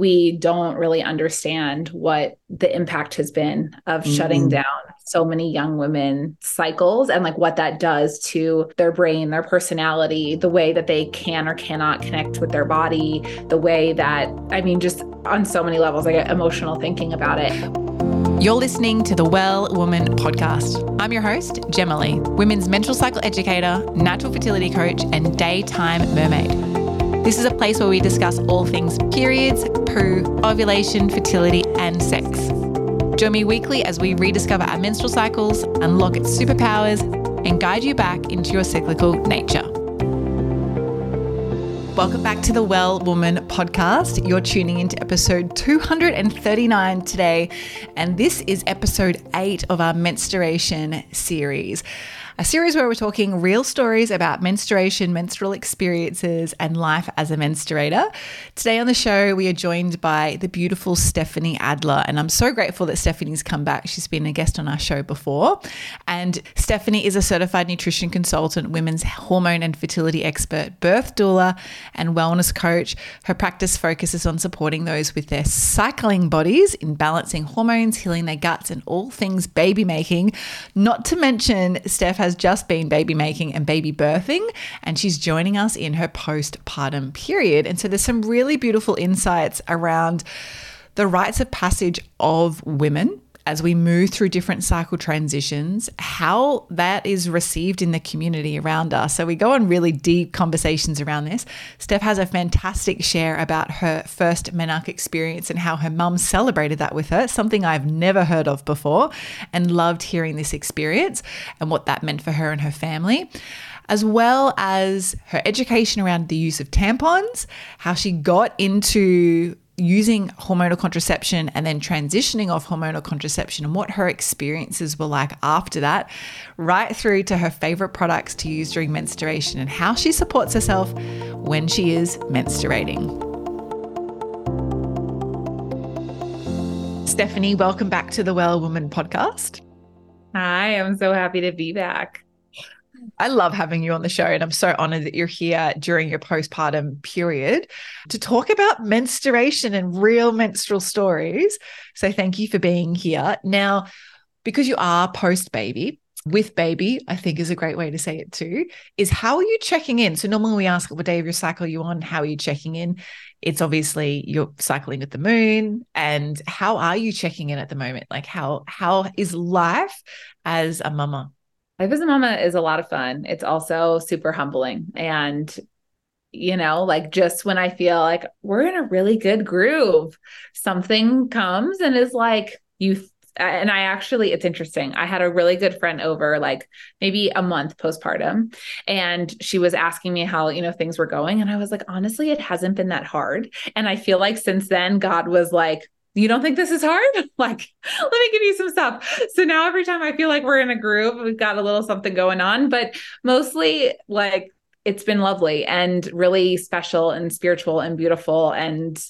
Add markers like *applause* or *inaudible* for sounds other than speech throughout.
we don't really understand what the impact has been of mm-hmm. shutting down so many young women cycles and like what that does to their brain, their personality, the way that they can or cannot connect with their body, the way that, I mean, just on so many levels, I get emotional thinking about it. You're listening to the Well Woman podcast. I'm your host, Jemalee, women's menstrual cycle educator, natural fertility coach, and daytime mermaid. This is a place where we discuss all things periods, poo, ovulation, fertility, and sex. Join me weekly as we rediscover our menstrual cycles, unlock its superpowers, and guide you back into your cyclical nature. Welcome back to the Well Woman podcast. You're tuning into episode 239 today, and this is episode eight of our menstruation series a series where we're talking real stories about menstruation, menstrual experiences, and life as a menstruator. Today on the show, we are joined by the beautiful Stefanie Adler, and I'm so grateful that Stefanie's come back. She's been a guest on our show before. And Stephanie is a certified nutrition consultant, women's hormone and fertility expert, birth doula, and wellness coach. Her practice focuses on supporting those with their cycling bodies in balancing hormones, healing their guts, and all things baby making. Not to mention, Steph has has just been baby making and baby birthing, and she's joining us in her postpartum period. And so there's some really beautiful insights around the rites of passage of women as we move through different cycle transitions, how that is received in the community around us. So we go on really deep conversations around this. Steph has a fantastic share about her first menarche experience and how her mum celebrated that with her, something I've never heard of before, and loved hearing this experience and what that meant for her and her family as well as her education around the use of tampons, how she got into using hormonal contraception and then transitioning off hormonal contraception and what her experiences were like after that, right through to her favorite products to use during menstruation and how she supports herself when she is menstruating. Stefanie, welcome back to the Well Woman podcast. Hi, I'm so happy to be back. I love having you on the show, and I'm so honored that you're here during your postpartum period to talk about menstruation and real menstrual stories. So, thank you for being here. Now, because you are post baby, with baby, I think is a great way to say it too, is how are you checking in? So, normally we ask what day of your cycle you on, how are you checking in? It's obviously you're cycling with the moon. And how are you checking in at the moment? Like, how how is life as a mama? Life as a mama is a lot of fun. It's also super humbling. And, you know, like just when I feel like we're in a really good groove, something comes and is like, you and I actually, it's interesting. I had a really good friend over, like maybe a month postpartum, and she was asking me how, you know, things were going. And I was like, honestly, it hasn't been that hard. And I feel like since then, God was like, you don't think this is hard? *laughs* like, let me give you some stuff. So now every time I feel like we're in a groove, we've got a little something going on, but mostly like it's been lovely and really special and spiritual and beautiful and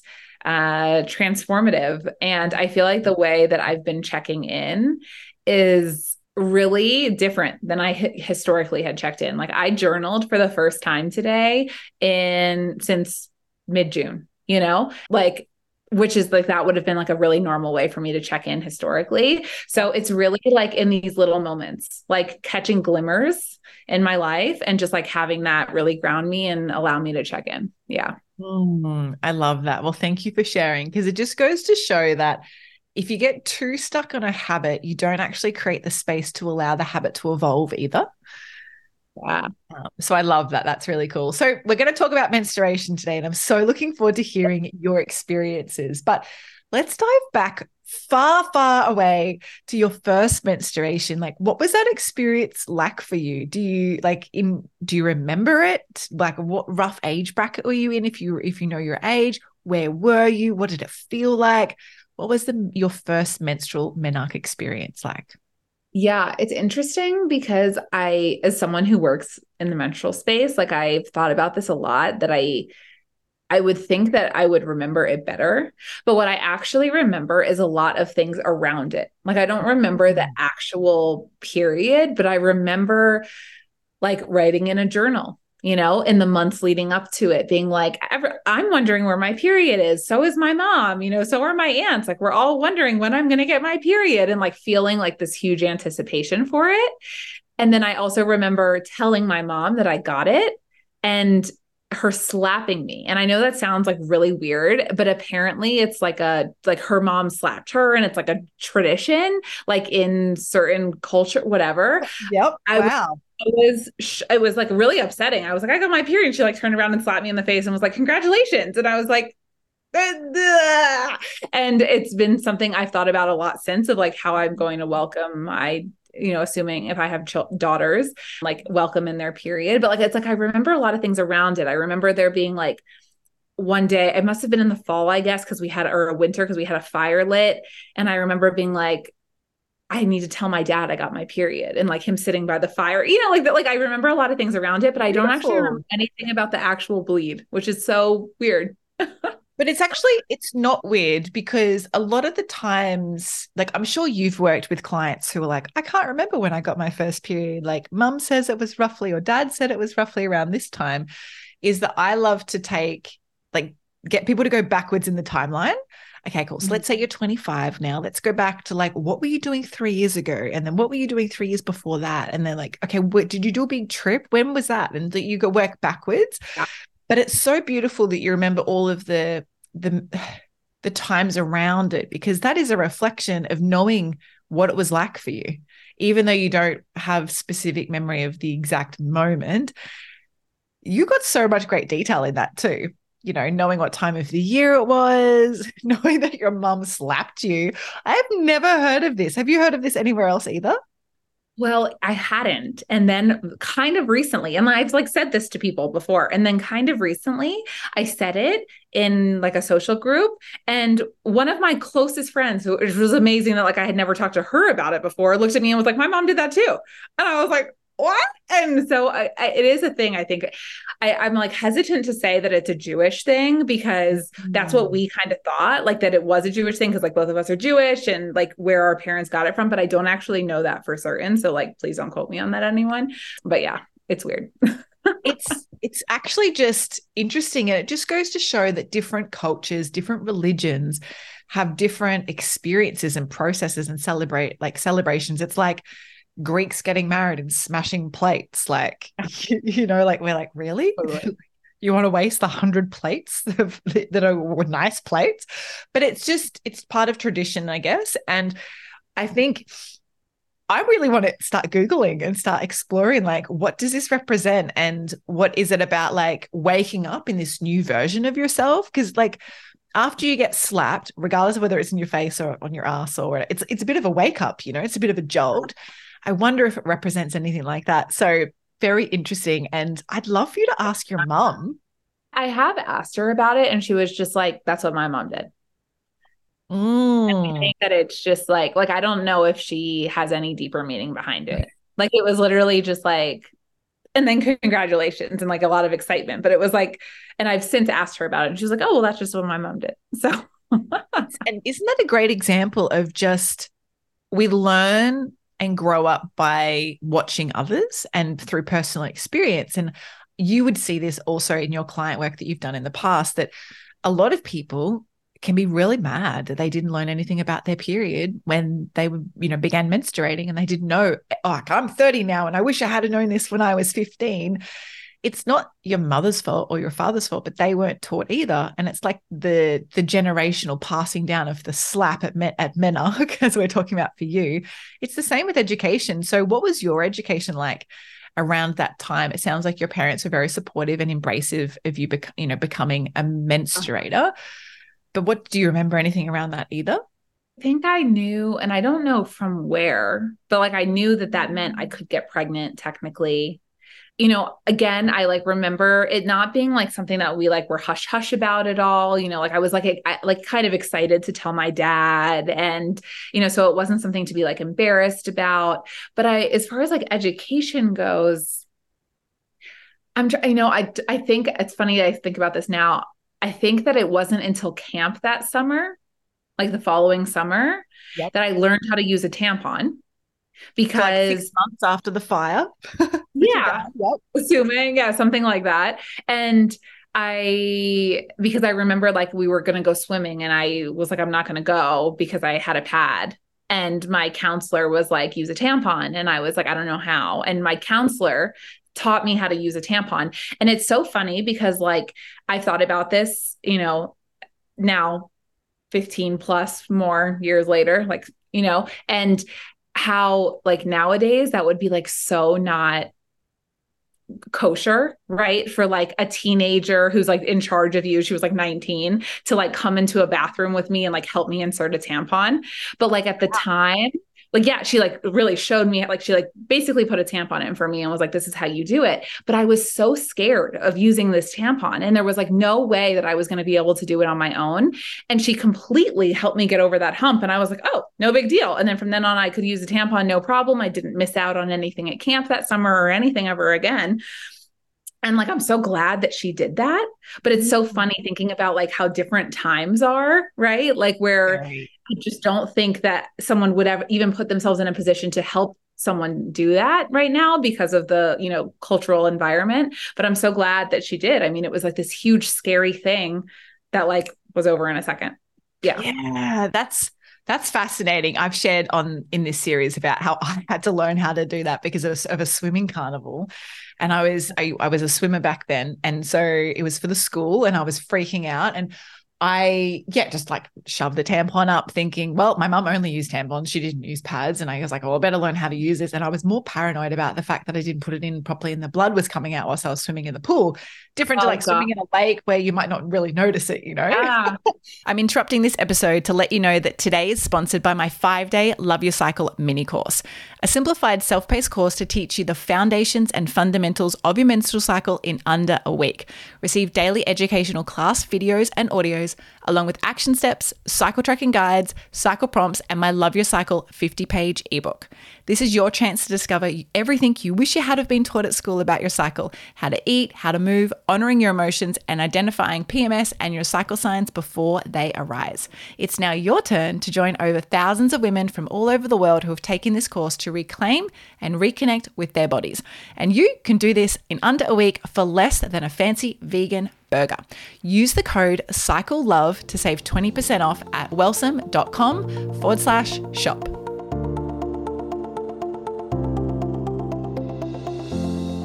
uh transformative. And I feel like the way that I've been checking in is really different than I historically had checked in. Like I journaled for the first time today in since mid June, you know, like which is like that would have been like a really normal way for me to check in historically. So it's really like in these little moments, like catching glimmers in my life and just like having that really ground me and allow me to check in. Yeah. Mm, I love that. Well, thank you for sharing because it just goes to show that if you get too stuck on a habit, you don't actually create the space to allow the habit to evolve either. Yeah. Um, so I love that. That's really cool. So we're going to talk about menstruation today, and I'm so looking forward to hearing your experiences. But let's dive back far, far away to your first menstruation. Like, what was that experience like for you? Do you like in do you remember it? Like what rough age bracket were you in if you if you know your age? Where were you? What did it feel like? What was the your first menstrual menarche experience like? Yeah, it's interesting because I, as someone who works in the menstrual space, like I've thought about this a lot that I, I would think that I would remember it better. But what I actually remember is a lot of things around it. Like I don't remember the mm. actual period, but I remember like writing in a journal you know, in the months leading up to it, being like, I'm wondering where my period is. So is my mom, you know, so are my aunts. Like, we're all wondering when I'm going to get my period and like feeling like this huge anticipation for it. And then I also remember telling my mom that I got it and her slapping me. And I know that sounds like really weird, but apparently it's like a like her mom slapped her and it's like a tradition like in certain culture whatever. Yep. I wow. Was, was it was like really upsetting. I was like I got my period. And She like turned around and slapped me in the face and was like congratulations. And I was like uh, and it's been something I've thought about a lot since of like how I'm going to welcome my you know, assuming if I have ch- daughters, like welcome in their period. But like, it's like, I remember a lot of things around it. I remember there being like, one day it must have been in the fall i guess because we had or a winter because we had a fire lit and i remember being like I need to tell my dad I got my period and like him sitting by the fire, you know, like that. Like I remember a lot of things around it, but I don't actually remember anything about the actual bleed, which is so weird. *laughs* But it's actually it's not weird because a lot of the times, like I'm sure you've worked with clients who are like, I can't remember when I got my first period. Like mum says it was roughly, or dad said it was roughly around this time. Is that I love to take like get people to go backwards in the timeline. Okay, cool. So mm-hmm. let's say you're 25 now. Let's go back to like, what were you doing three years ago? And then what were you doing three years before that? And they're like, okay, what did you do a big trip? When was that? And that you go work backwards. Yeah. But it's so beautiful that you remember all of the the *sighs* the times around it because that is a reflection of knowing what it was like for you even though you don't have specific memory of the exact moment you got so much great detail in that too you know knowing what time of the year it was *laughs* knowing that your mum slapped you i've never heard of this have you heard of this anywhere else either well, I hadn't. And then kind of recently, and I've like said this to people before, and then kind of recently, I said it in like a social group. And one of my closest friends, who it was amazing that like I had never talked to her about it before, looked at me and was like, My mom did that too. And I was like, what? And so I, I, it is a thing. I think I, I'm like hesitant to say that it's a Jewish thing because that's what mm. we kind of thought, like that it was a Jewish thing because like both of us are Jewish and like where our parents got it from. But I don't actually know that for certain. So like, please don't quote me on that, anyone. But yeah, it's weird. *laughs* it's it's actually just interesting and it just goes to show that different cultures different religions have different experiences and processes and celebrate like celebrations it's like Greeks getting married and smashing plates. Like, you, *laughs* you know, like we're like, really? *laughs* you want to waste the hundred plates *laughs* that are nice plates? But it's just, it's part of tradition, I guess. And I think I really want to start Googling and start exploring like, what does this represent? And what is it about like waking up in this new version of yourself? Because, like, after you get slapped, regardless of whether it's in your face or on your ass or it's it's a bit of a wake up, you know, it's a bit of a jolt. I wonder if it represents anything like that. So very interesting. And I'd love for you to ask your mom. I have asked her about it, and she was just like, "That's what my mom did." Mm. I think that it's just like, like I don't know if she has any deeper meaning behind it. Like it was literally just like, and then congratulations and like a lot of excitement. But it was like, and I've since asked her about it, and she's like, "Oh, well, that's just what my mom did." *laughs* So, and isn't that a great example of just we learn and grow up by watching others and through personal experience. And you would see this also in your client work that you've done in the past that a lot of people can be really mad that they didn't learn anything about their period when they were, you know, began menstruating and they didn't know, oh, I'm 30 now and I wish I had known this when I was 15 it's not your mother's fault or your father's fault, but they weren't taught either. And it's like the the generational passing down of the slap at men, at Menarche, as *laughs* we're talking about for you. It's the same with education. So, what was your education like around that time? It sounds like your parents were very supportive and embracive of you, bec- you know, becoming a menstruator. But what do you remember anything around that either? I think I knew, and I don't know from where, but like I knew that that meant I could get pregnant technically you know, again, I like remember it not being like something that we like were hush hush about at all. You know, like I was like, I, like kind of excited to tell my dad, and you know, so it wasn't something to be like embarrassed about. But I, as far as like education goes, I'm, you know, I I think it's funny. I think about this now. I think that it wasn't until camp that summer, like the following summer, yep. that I learned how to use a tampon because like six months after the fire. *laughs* yeah, yep. assuming, yeah, something like that. And I because I remember like we were gonna go swimming and I was like, I'm not gonna go because I had a pad. And my counselor was like, use a tampon. And I was like, I don't know how. And my counselor taught me how to use a tampon. And it's so funny because like I thought about this, you know, now 15 plus more years later, like, you know, and how like nowadays that would be like so not kosher, right? For like a teenager who's like in charge of you, she was like 19 to like come into a bathroom with me and like help me insert a tampon. But like at the time, like yeah she like really showed me like she like basically put a tampon in for me and was like this is how you do it. But i was so scared of using this tampon and there was like no way that i was going to be able to do it on my own. And she completely helped me get over that hump and i was like oh no big deal. And then from then on i could use a tampon no problem. I didn't miss out on anything at camp that summer or anything ever again and like i'm so glad that she did that but it's so mm-hmm. funny thinking about like how different times are right like where right. i just don't think that someone would ever even put themselves in a position to help someone do that right now because of the you know cultural environment but i'm so glad that she did i mean it was like this huge scary thing that like was over in a second yeah yeah that's that's fascinating. I've shared on in this series about how *laughs* I had to learn how to do that because of a, of a swimming carnival and I was I, I was a swimmer back then, and so it was for the school, and I was freaking out, and I, yeah, just like shoved the tampon up thinking, well, my mum only used tampons. She didn't use pads. And I was like, oh, I better learn how to use this. And I was more paranoid about the fact that I didn't put it in properly and the blood was coming out whilst I was swimming in the pool. Different oh, to like God. swimming in a lake where you might not really notice it, you know? Yeah. *laughs* I'm interrupting this episode to let you know that today is sponsored by my five day Love Your Cycle mini course, a simplified self paced course to teach you the foundations and fundamentals of your menstrual cycle in under a week. Receive daily educational class videos and audios along with action steps, cycle tracking guides, cycle prompts, and my Love Your Cycle 50 page ebook. This is your chance to discover everything you wish you had have been taught at school about your cycle how to eat, how to move, honoring your emotions, and identifying PMS and your cycle signs before they arise. It's now your turn to join over thousands of women from all over the world who have taken this course to reclaim and reconnect with their bodies. And you can do this in under a week for less than a fancy vegan burger. Use the code CycleLove to save 20% off at wellsome.com forward slash shop.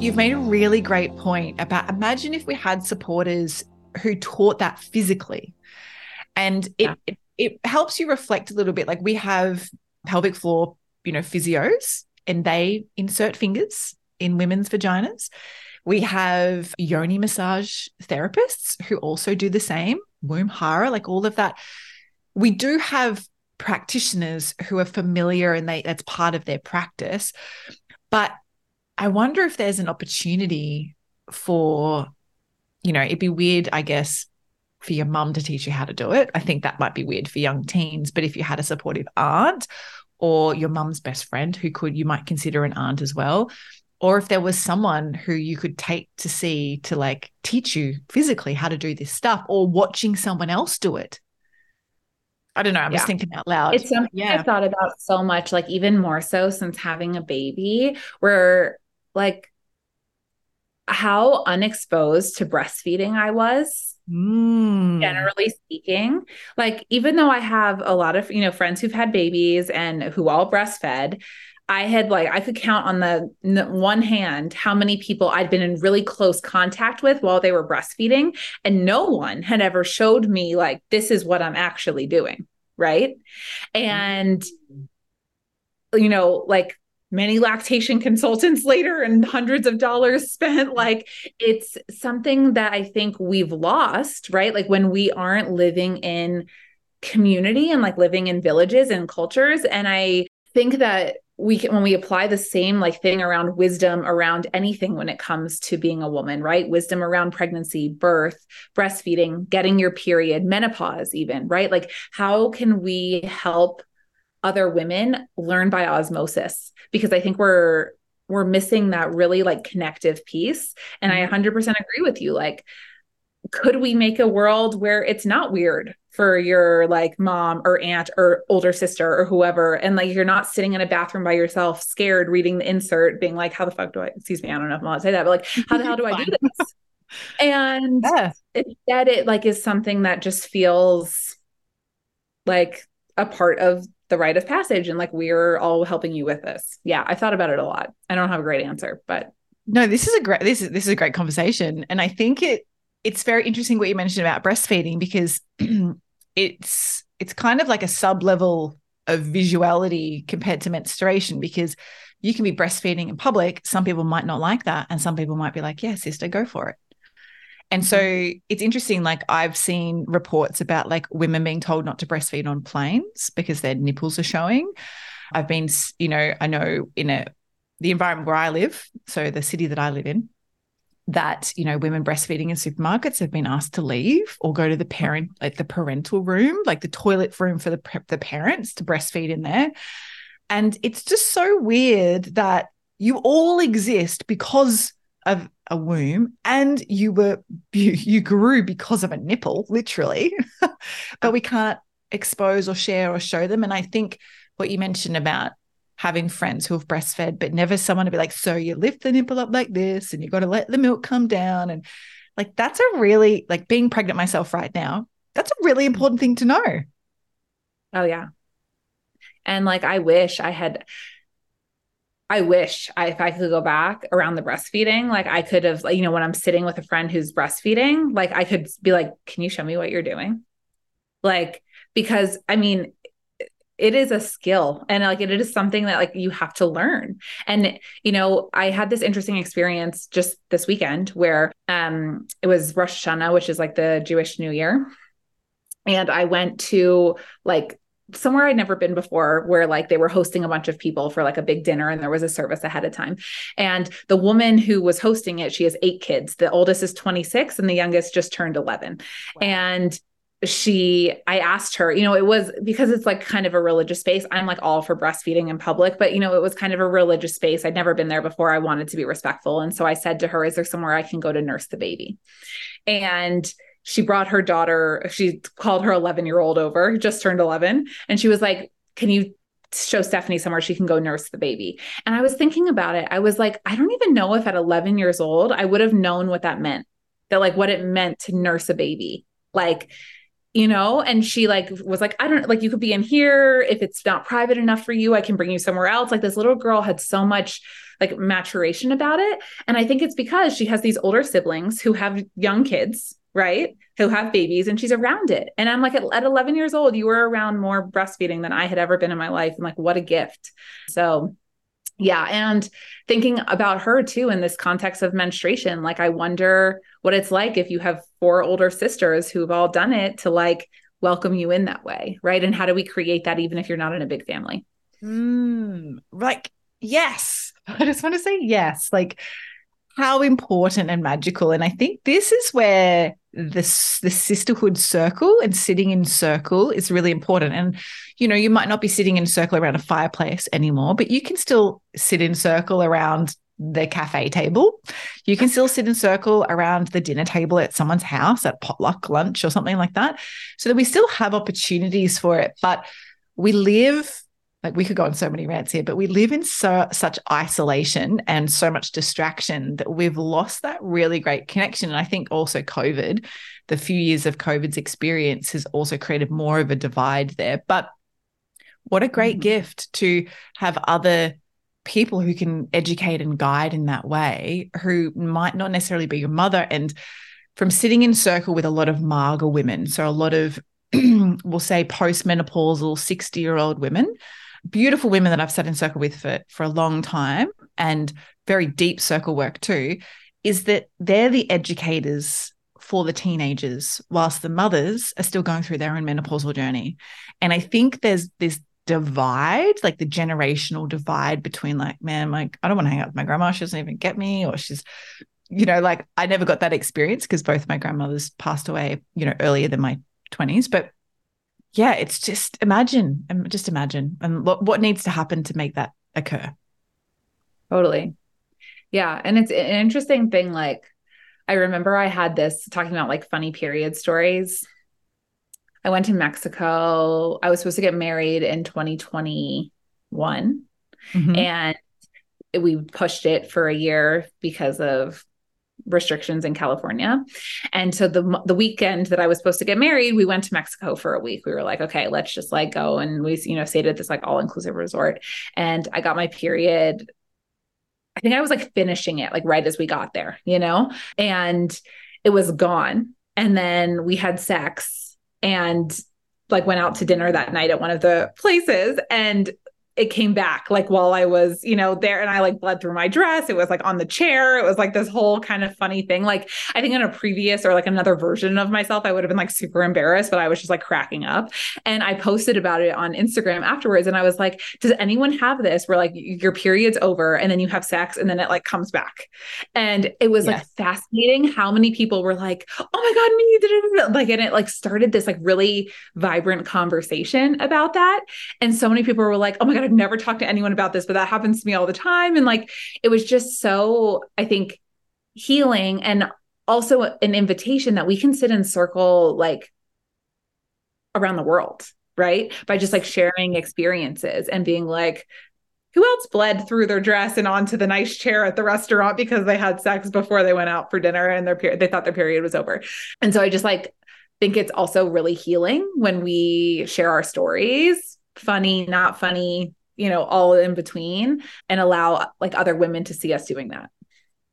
You've made a really great point about imagine if we had supporters who taught that physically. And it, yeah. it, it helps you reflect a little bit. Like we have pelvic floor, you know, physios, and they insert fingers in women's vaginas. We have yoni massage therapists who also do the same, womb hara, like all of that. We do have practitioners who are familiar and they that's part of their practice. But I wonder if there's an opportunity for, you know, it'd be weird, I guess, for your mum to teach you how to do it. I think that might be weird for young teens. But if you had a supportive aunt or your mum's best friend who could, you might consider an aunt as well, or if there was someone who you could take to see to like teach you physically how to do this stuff or watching someone else do it i don't know i'm yeah. just thinking out loud it's something yeah. i've thought about so much like even more so since having a baby where like how unexposed to breastfeeding i was Mm. generally speaking like even though i have a lot of you know friends who've had babies and who all breastfed I had like I could count on the one hand how many people I'd been in really close contact with while they were breastfeeding and no one had ever showed me like this is what I'm actually doing, right? And you know, like many lactation consultants later and hundreds of dollars spent. Mm-hmm. Like it's something that I think we've lost, right? Like when we aren't living in community and like living in villages and cultures. And I think that we can when we apply the same like thing around wisdom around anything when it comes to being a woman right? Wisdom around pregnancy birth breastfeeding getting your period menopause even right? Like how can we help other women learn by osmosis because i think we're we're missing that really like connective piece. And i 100% mm-hmm. agree with you. Like could we make a world where it's not weird for your like mom or aunt or older sister or whoever? And like you're not sitting in a bathroom by yourself scared reading the insert being like how the fuck do i excuse me i don't know if i'm allowed to say that but like how the hell do i do *laughs* this? And *laughs* yeah. instead it like is something that just feels like a part of the rite of passage and like we're all helping you with this. Yeah i thought about it a lot. I don't have a great answer but no this is a great this is this is a great conversation. And i think it it's very interesting what you mentioned about breastfeeding because *clears throat* it's it's kind of like a sub level of visuality compared to menstruation because you can be breastfeeding in public. Some people might not like that and some people might be like yeah sister go for it and so mm-hmm. it's interesting. Like I've seen reports about like women being told not to breastfeed on planes because their nipples are showing. I've been, you know, I know in a the environment where I live, so the city that I live in, that you know women breastfeeding in supermarkets have been asked to leave or go to the parent like the parental room like the toilet room for the the parents to breastfeed in there and it's just so weird that you all exist because of a womb and you were you, you grew because of a nipple literally. *laughs* But we can't expose or share or show them. And i think what you mentioned about having friends who have breastfed but never someone to be like so you lift the nipple up like this and you got to let the milk come down. And like that's a really like being pregnant myself right now that's a really important thing to know. Oh yeah. And like i wish i had I wish I, if I could go back around the breastfeeding, like I could have, you know, when I'm sitting with a friend who's breastfeeding, like I could be like, can you show me what you're doing? Like, because I mean, it is a skill and like it is something that like you have to learn. And, you know, I had this interesting experience just this weekend where um it was Rosh Hashanah, which is like the Jewish New Year. And I went to like somewhere I'd never been before where like they were hosting a bunch of people for like a big dinner and there was a service ahead of time. And the woman who was hosting it, she has eight kids. The oldest is 26 and the youngest just turned 11. Wow. And she i asked her you know it was because it's like kind of a religious space i'm like all for breastfeeding in public but you know it was kind of a religious space i'd never been there before i wanted to be respectful and so i said to her is there somewhere i can go to nurse the baby and she brought her daughter, she called her 11 year old over, just turned 11. And she was like, Can you show Stefanie somewhere she can go nurse the baby? And I was thinking about it. I was like, I don't even know if at 11 years old, I would have known what that meant, that like what it meant to nurse a baby. Like, you know and she like was like i don't like you could be in here if it's not private enough for you i can bring you somewhere else like this little girl had so much like maturation about it and i think it's because she has these older siblings who have young kids right? Who have babies and she's around it. And I'm like, at, at 11 years old, you were around more breastfeeding than I had ever been in my life. And like, what a gift. So, yeah. And thinking about her too in this context of menstruation, like, I wonder what it's like if you have four older sisters who've all done it to like welcome you in that way. Right. And how do we create that even if you're not in a big family? Mm, like, yes. *laughs* I just want to say yes. Like, how important and magical. And I think this is where this the sisterhood circle and sitting in circle is really important. And you know, you might not be sitting in circle around a fireplace anymore, but you can still sit in circle around the cafe table. You can still sit in circle around the dinner table at someone's house at potluck lunch or something like that. So that we still have opportunities for it. But we live like we could go on so many rants here, but we live in so such isolation and so much distraction that we've lost that really great connection. And I think also COVID, the few years of COVID's experience has also created more of a divide there. But what a great mm-hmm. gift to have other people who can educate and guide in that way, who might not necessarily be your mother. And from sitting in circle with a lot of Marga women, so a lot of *clears throat* we'll say postmenopausal 60 year old women beautiful women that I've sat in circle with for, for a long time and very deep circle work too, is that they're the educators for the teenagers, whilst the mothers are still going through their own menopausal journey. And I think there's this divide, like the generational divide between like, man, like I don't want to hang out with my grandma. She doesn't even get me, or she's, you know, like I never got that experience because both my grandmothers passed away, you know, earlier than my 20s. But yeah, it's just imagine, just imagine, and what what needs to happen to make that occur. Totally. Yeah, and it's an interesting thing. Like, I remember I had this talking about like funny period stories. I went to Mexico. I was supposed to get married in 2021 mm-hmm. and we pushed it for a year because of restrictions in California. And so the the weekend that I was supposed to get married, we went to Mexico for a week. We were like, okay, let's just like go and we you know stayed at this like all-inclusive resort and I got my period I think I was like finishing it like right as we got there, you know? And it was gone. And then we had sex and like went out to dinner that night at one of the places and it came back like while I was, you know, there and I like bled through my dress. It was like on the chair. It was like this whole kind of funny thing. Like I think in a previous or like another version of myself, I would have been like super embarrassed, but I was just like cracking up. And I posted about it on Instagram afterwards. And I was like, does anyone have this where like your period's over and then you have sex and then it like comes back? And it was yes. like fascinating how many people were like, oh my God, me, like, and it like started this like really vibrant conversation about that. And so many people were like, oh my God, I've never talked to anyone about this, but that happens to me all the time. And like, it was just so, I think, healing and also an invitation that we can sit in circle like around the world, right? By just like sharing experiences and being like, who else bled through their dress and onto the nice chair at the restaurant because they had sex before they went out for dinner and their period they thought their period was over. And so I just like think it's also really healing when we share our stories, funny, not funny, you know, all in between and allow like other women to see us doing that.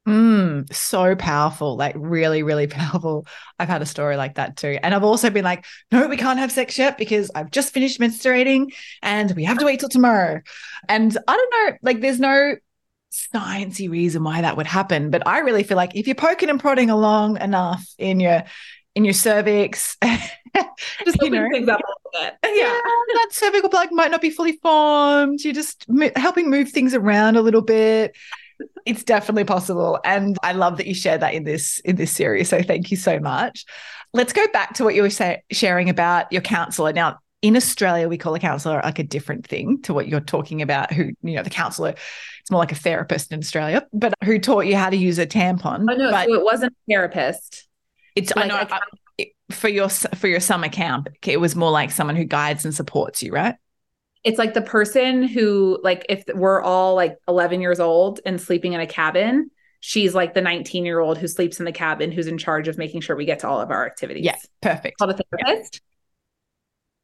Mm, so powerful, like really, really *laughs* powerful. I've had a story like that too. And I've also been like, no, we can't have sex yet because I've just finished menstruating and we have to wait till tomorrow. And I don't know, like there's no sciencey reason why that would happen. But I really feel like if you're poking and prodding along enough in your in your cervix. *laughs* just you know, things up a little bit. *laughs* Yeah. yeah. that cervical plug might not be fully formed. You're just mo- helping move things around a little bit. It's definitely possible, and I love that you shared that in this in this series. So thank you so much. Let's go back to what you were say- sharing about your counselor. Now, in Australia, we call a counselor like a different thing to what you're talking about. Who you know, the counselor, it's more like a therapist in Australia, but who taught you how to use a tampon. Oh no, but- so it wasn't a therapist it's like, I know I, for your for your summer camp, it was more like someone who guides and supports you, right? It's like the person who, like, if we're all like 11 years old and sleeping in a cabin, she's like the 19 year old who sleeps in the cabin who's in charge of making sure we get to all of our activities. Yeah, perfect. Called a therapist.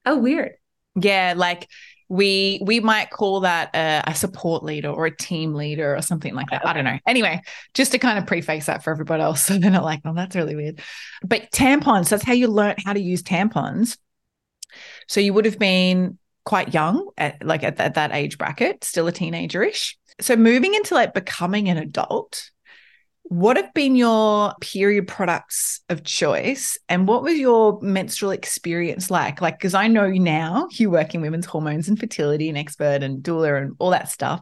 Yeah. Oh, weird. Yeah, like we we might call that a, a, support leader or a team leader or something like that. I don't know. Anyway, just to kind of preface that for everybody else, *laughs* so they're not like, "Oh, that's really weird." But tampons, that's how you learn how to use tampons. So you would have been quite young, at, like at, at that age bracket, still a teenagerish. So moving into like becoming an adult, what have been your period products of choice and what was your menstrual experience like? Like, because I know now you work in women's hormones and fertility and expert and doula and all that stuff.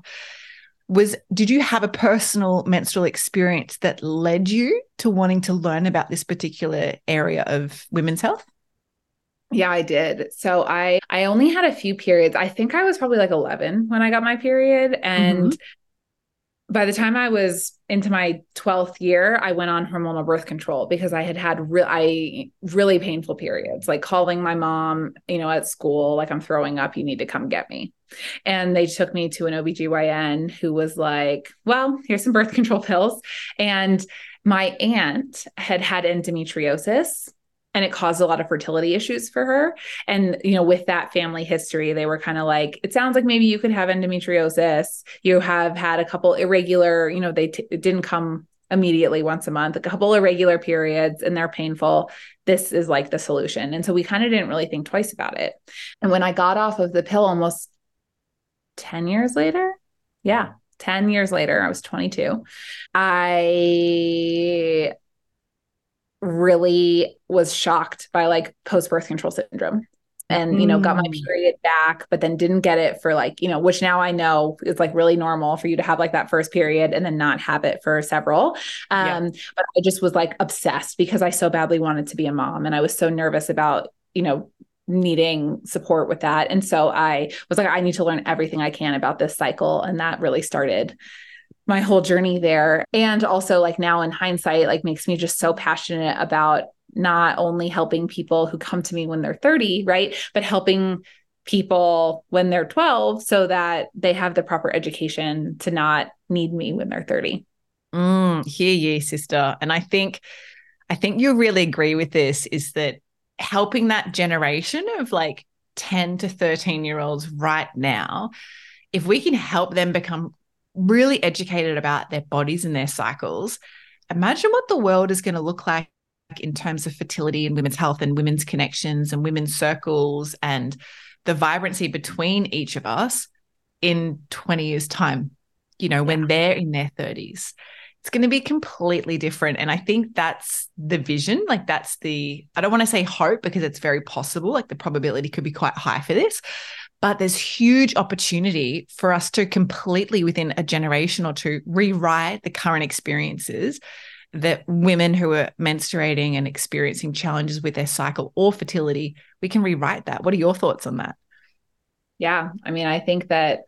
Was did you have a personal menstrual experience that led you to wanting to learn about this particular area of women's health? Yeah, I did. So I I only had a few periods. I think I was probably like 11 when I got my period and mm-hmm by the time I was into my 12th year, I went on hormonal birth control because I had had re- I really painful periods, like calling my mom, you know, at school, like I'm throwing up, you need to come get me. And they took me to an OBGYN who was like, well, here's some birth control pills. And my aunt had had endometriosis and it caused a lot of fertility issues for her. And you know with that family history they were kind of like it sounds like maybe you could have endometriosis. You have had a couple irregular you know they t- didn't come immediately once a month a couple irregular periods and they're painful. This is like the solution. And so we kind of didn't really think twice about it. And when i got off of the pill almost 10 years later yeah 10 years later i was 22 i really was shocked by like post birth control syndrome and you know got my mm. period back but then didn't get it for like you know which now i know is like really normal for you to have like that first period and then not have it for several um yeah. but i just was like obsessed because i so badly wanted to be a mom and i was so nervous about you know needing support with that and so i was like i need to learn everything i can about this cycle and that really started my whole journey there. And also, like now in hindsight, like makes me just so passionate about not only helping people who come to me when they're 30, right? But helping people when they're 12 so that they have the proper education to not need me when they're 30. Mm, hear you, sister. And I think, I think you really agree with this is that helping that generation of like 10 to 13 year olds right now, if we can help them become really educated about their bodies and their cycles, imagine what the world is going to look like in terms of fertility and women's health and women's connections and women's circles and the vibrancy between each of us in 20 years' time, you know, yeah. when they're in their 30s. It's going to be completely different. And I think that's the vision. Like, that's the, I don't want to say hope because it's very possible. Like, the probability could be quite high for this. But there's huge opportunity for us to completely, within a generation or two, rewrite the current experiences that women who are menstruating and experiencing challenges with their cycle or fertility, we can rewrite that. What are your thoughts on that? Yeah. I mean, I think that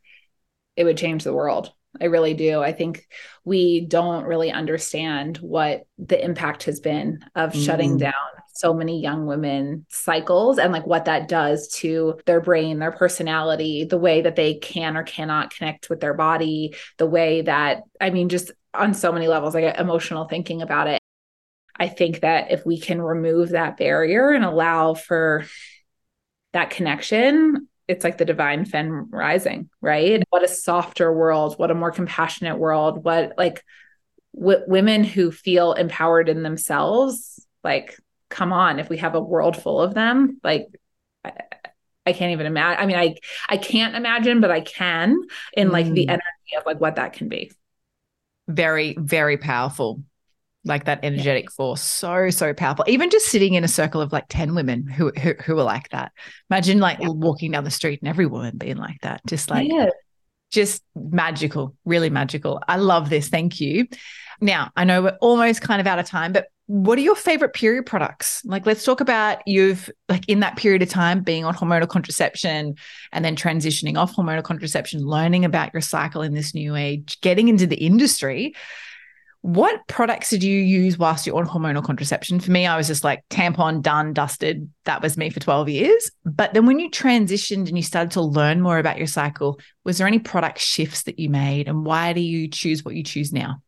it would change the world. I really do. I think we don't really understand what the impact has been of mm. shutting down so many young women cycles and like what that does to their brain, their personality, the way that they can or cannot connect with their body, the way that, I mean, just on so many levels. I get emotional thinking about it. I think that if we can remove that barrier and allow for that connection, it's like the divine fem rising, right? Mm-hmm. What a softer world, what a more compassionate world, what like w- women who feel empowered in themselves, like, come on, if we have a world full of them, like, I, I can't even imagine. I mean, I I can't imagine, but I can in like mm. the energy of like what that can be very, very powerful. Like that energetic yeah. force, so so powerful. Even just sitting in a circle of like ten women who who, who are like that. Imagine like yeah. walking down the street and every woman being like that. Just like, yeah. just magical, really magical. I love this. Thank you. Now I know we're almost kind of out of time, but what are your favorite period products? Like, let's talk about you've like in that period of time being on hormonal contraception and then transitioning off hormonal contraception, learning about your cycle in this new age, getting into the industry. What products did you use whilst you're on hormonal contraception? For me, I was just like tampon, done, dusted. That was me for 12 years. But then when you transitioned and you started to learn more about your cycle, was there any product shifts that you made? And why do you choose what you choose now?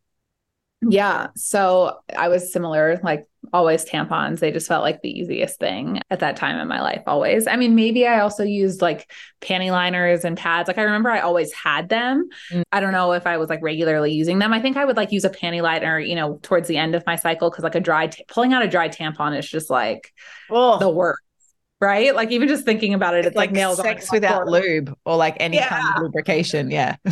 Yeah. So I was similar, like always tampons. They just felt like the easiest thing at that time in my life, always. I mean, maybe I also used like panty liners and pads. Like I remember I always had them. Mm. I don't know if I was like regularly using them. I think I would like use a panty liner, you know, towards the end of my cycle because like a dry, t- pulling out a dry tampon is just like oh. the worst right? Like even just thinking about it, it's, it's like, like nails sex without lube or like any yeah. kind of lubrication. Yeah. *laughs*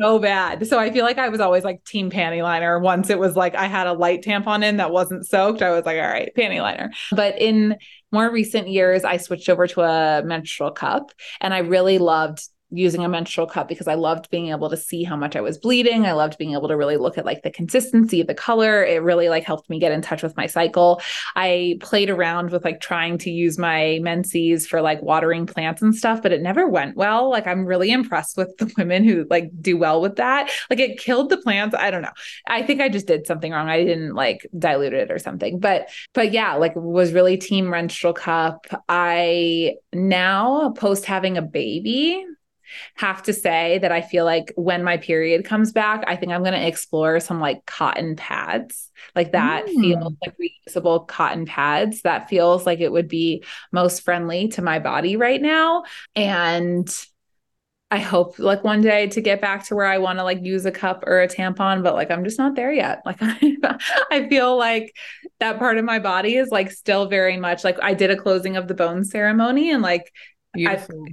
so bad. So I feel like I was always like team panty liner. Once it was like I had a light tampon in that wasn't soaked, I was like, all right, panty liner. But in more recent years, I switched over to a menstrual cup and I really loved using a menstrual cup because I loved being able to see how much I was bleeding. I loved being able to really look at like the consistency, the color. It really like helped me get in touch with my cycle. I played around with like trying to use my menses for like watering plants and stuff, but it never went well. Like I'm really impressed with the *laughs* women who like do well with that. Like it killed the plants. I don't know. I think I just did something wrong. I didn't like dilute it or something. But but yeah, like was really team menstrual cup. I now post having a baby have to say that I feel like when my period comes back, I think I'm going to explore some like cotton pads, like that mm. feels like reusable cotton pads. That feels like it would be most friendly to my body right now. And I hope like one day to get back to where I want to like use a cup or a tampon, but like I'm just not there yet. Like *laughs* I, I feel like that part of my body is like still very much like I did a closing of the bone ceremony and like Beautiful.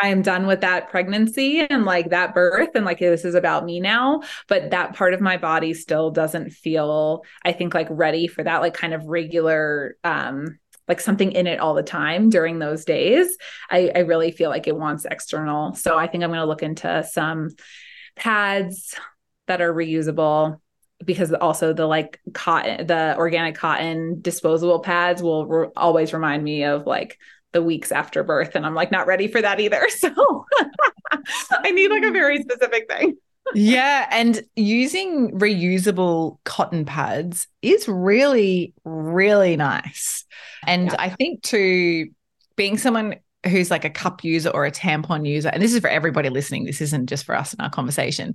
I am done with that pregnancy and like that birth and like this is about me now but that part of my body still doesn't feel I think like ready for that like kind of regular um like something in it all the time during those days I I really feel like it wants external so I think I'm going to look into some pads that are reusable because also the like cotton the organic cotton disposable pads will re- always remind me of like the weeks after birth and I'm like not ready for that either. *laughs* So *laughs* I need like a very specific thing. yeah. And using reusable cotton pads is really, really nice. And yeah. I think, to being someone who's like a cup user or a tampon user, and this is for everybody listening, this isn't just for us in our conversation,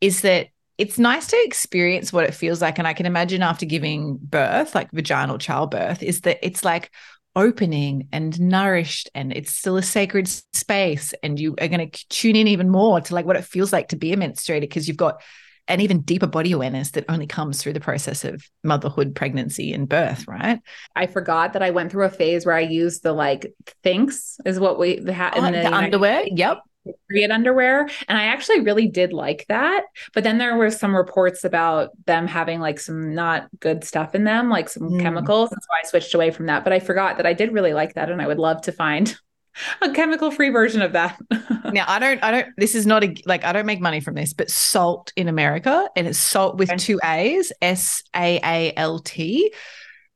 is that it's nice to experience what it feels like. And I can imagine after giving birth, like vaginal childbirth, is that it's like, opening and nourished and it's still a sacred space and you are going to tune in even more to like what it feels like to be a menstruator because you've got an even deeper body awareness that only comes through the process of motherhood, pregnancy, and birth, right? I forgot that I went through a phase where I used the like Thinx is what we had oh, in the, the underwear. Yep period underwear. And I actually really did like that. But then there were some reports about them having like some not good stuff in them, like some mm. chemicals. And so I switched away from that. But I forgot that I did really like that. And I would love to find *laughs* a chemical free version of that. *laughs* now I don't I don't this is not a like I don't make money from this, but Saalt in America and it's Saalt with two A's, S A A L T.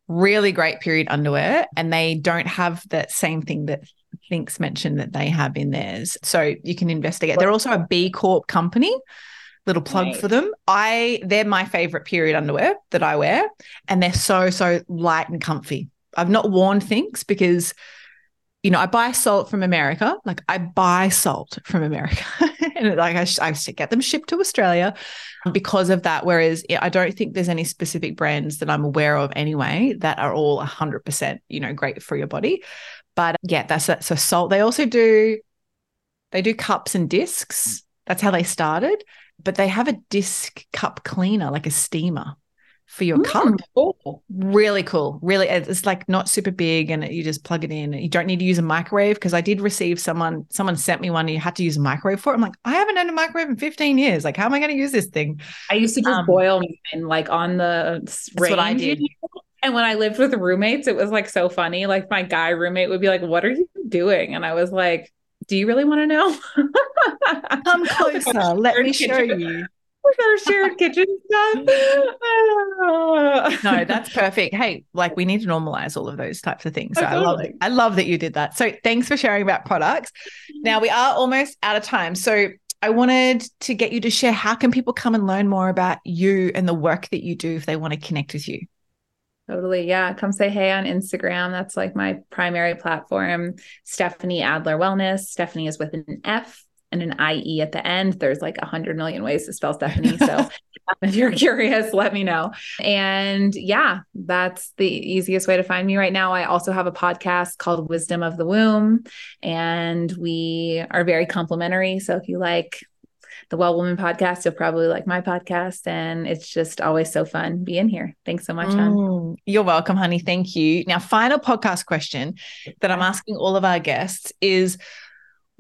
Really great period underwear. And they don't have that same thing that Thinx mentioned that they have in theirs. So you can investigate. They're also a B Corp company. Little plug right. for them. I they're my favorite period underwear that I wear, and they're so so light and comfy. I've not worn Thinx because you know, I buy Saalt from America. Like I buy Saalt from America, *laughs* and like I, I get them shipped to Australia because of that. Whereas I don't think there's any specific brands that I'm aware of anyway that are all 100%, you know, great for your body. But yeah, that's it. So Saalt. They also do they do cups and discs. That's how they started. But they have a disc cup cleaner, like a steamer for your mm, cup. Cool. Really cool. Really, it's like not super big, and you just plug it in. You don't need to use a microwave because I did receive someone. Someone sent me one. And you had to use a microwave for it. I'm like, I haven't had a microwave in 15 years. Like, how am I going to use this thing? I used to just um, boil and like on the that's range. what I did. And when I lived with roommates, it was like so funny. Like my guy roommate would be like, "What are you doing?" And I was like, "Do you really want to know?" *laughs* Come closer. Let me show you. With our shared kitchen stuff. *laughs* *laughs* no, that's perfect. Hey, like we need to normalize all of those types of things. So I love it. I love that you did that. So thanks for sharing about products. Now we are almost out of time. So I wanted to get you to share how can people come and learn more about you and the work that you do if they want to connect with you. Totally. Yeah. Come say hey on Instagram. That's like my primary platform. Stefanie Adler Wellness. Stefanie is with an F and an IE at the end. There's like a hundred million ways to spell Stephanie. So *laughs* if you're curious, let me know. And yeah, that's the easiest way to find me right now. I also have a podcast called Wisdom of the Womb, and we are very complimentary. So if you like the Well Woman podcast. You'll probably like my podcast. And it's just always so fun being here. Thanks so much, mm, You're welcome, honey. Thank you. Now, final podcast question that I'm asking all of our guests is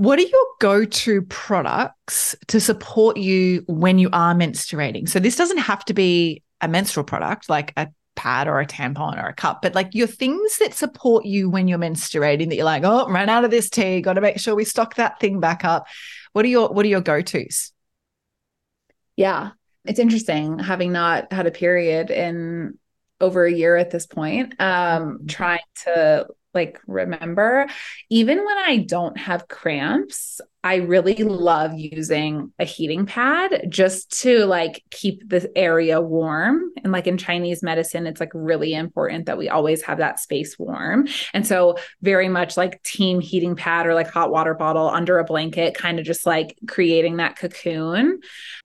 what are your go to products to support you when you are menstruating? So, this doesn't have to be a menstrual product like a pad or a tampon or a cup, but like your things that support you when you're menstruating that you're like, oh, ran out of this tea, got to make sure we stock that thing back up. What are your what are your go-tos? Yeah. It's interesting having not had a period in over a year at this point. Um, mm-hmm. trying to like remember even when I don't have cramps, I really love using a heating pad just to like keep the area warm. And like in Chinese medicine, it's like really important that we always have that space warm. And so, very much like team heating pad or like hot water bottle under a blanket, kind of just like creating that cocoon.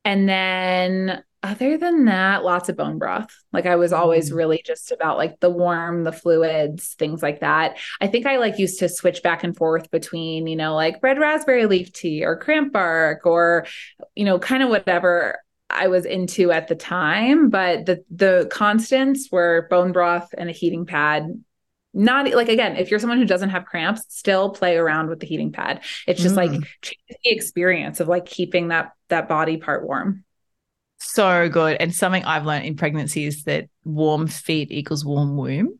And then other than that, lots of bone broth. Like I was always mm. really just about like the warm, the fluids, things like that. I think I like used to switch back and forth between, you know, like red raspberry leaf tea or cramp bark or, you know, kind of whatever I was into at the time. But the the constants were bone broth and a heating pad. Not like again, if you're someone who doesn't have cramps, still play around with the heating pad. It's just mm. like the experience of like keeping that that body part warm. So good. And something I've learned in pregnancy is that warm feet equals warm womb.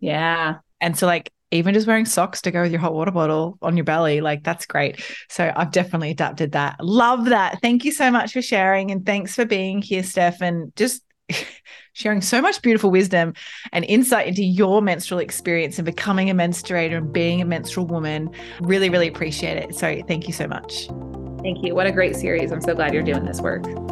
Yeah. And so, like, even just wearing socks to go with your hot water bottle on your belly, like, that's great. So, I've definitely adapted that. Love that. Thank you so much for sharing. And thanks for being here, Steph, and just *laughs* sharing so much beautiful wisdom and insight into your menstrual experience and becoming a menstruator and being a menstrual woman. Really, really appreciate it. So, thank you so much. Thank you. What a great series. I'm so glad you're doing this work.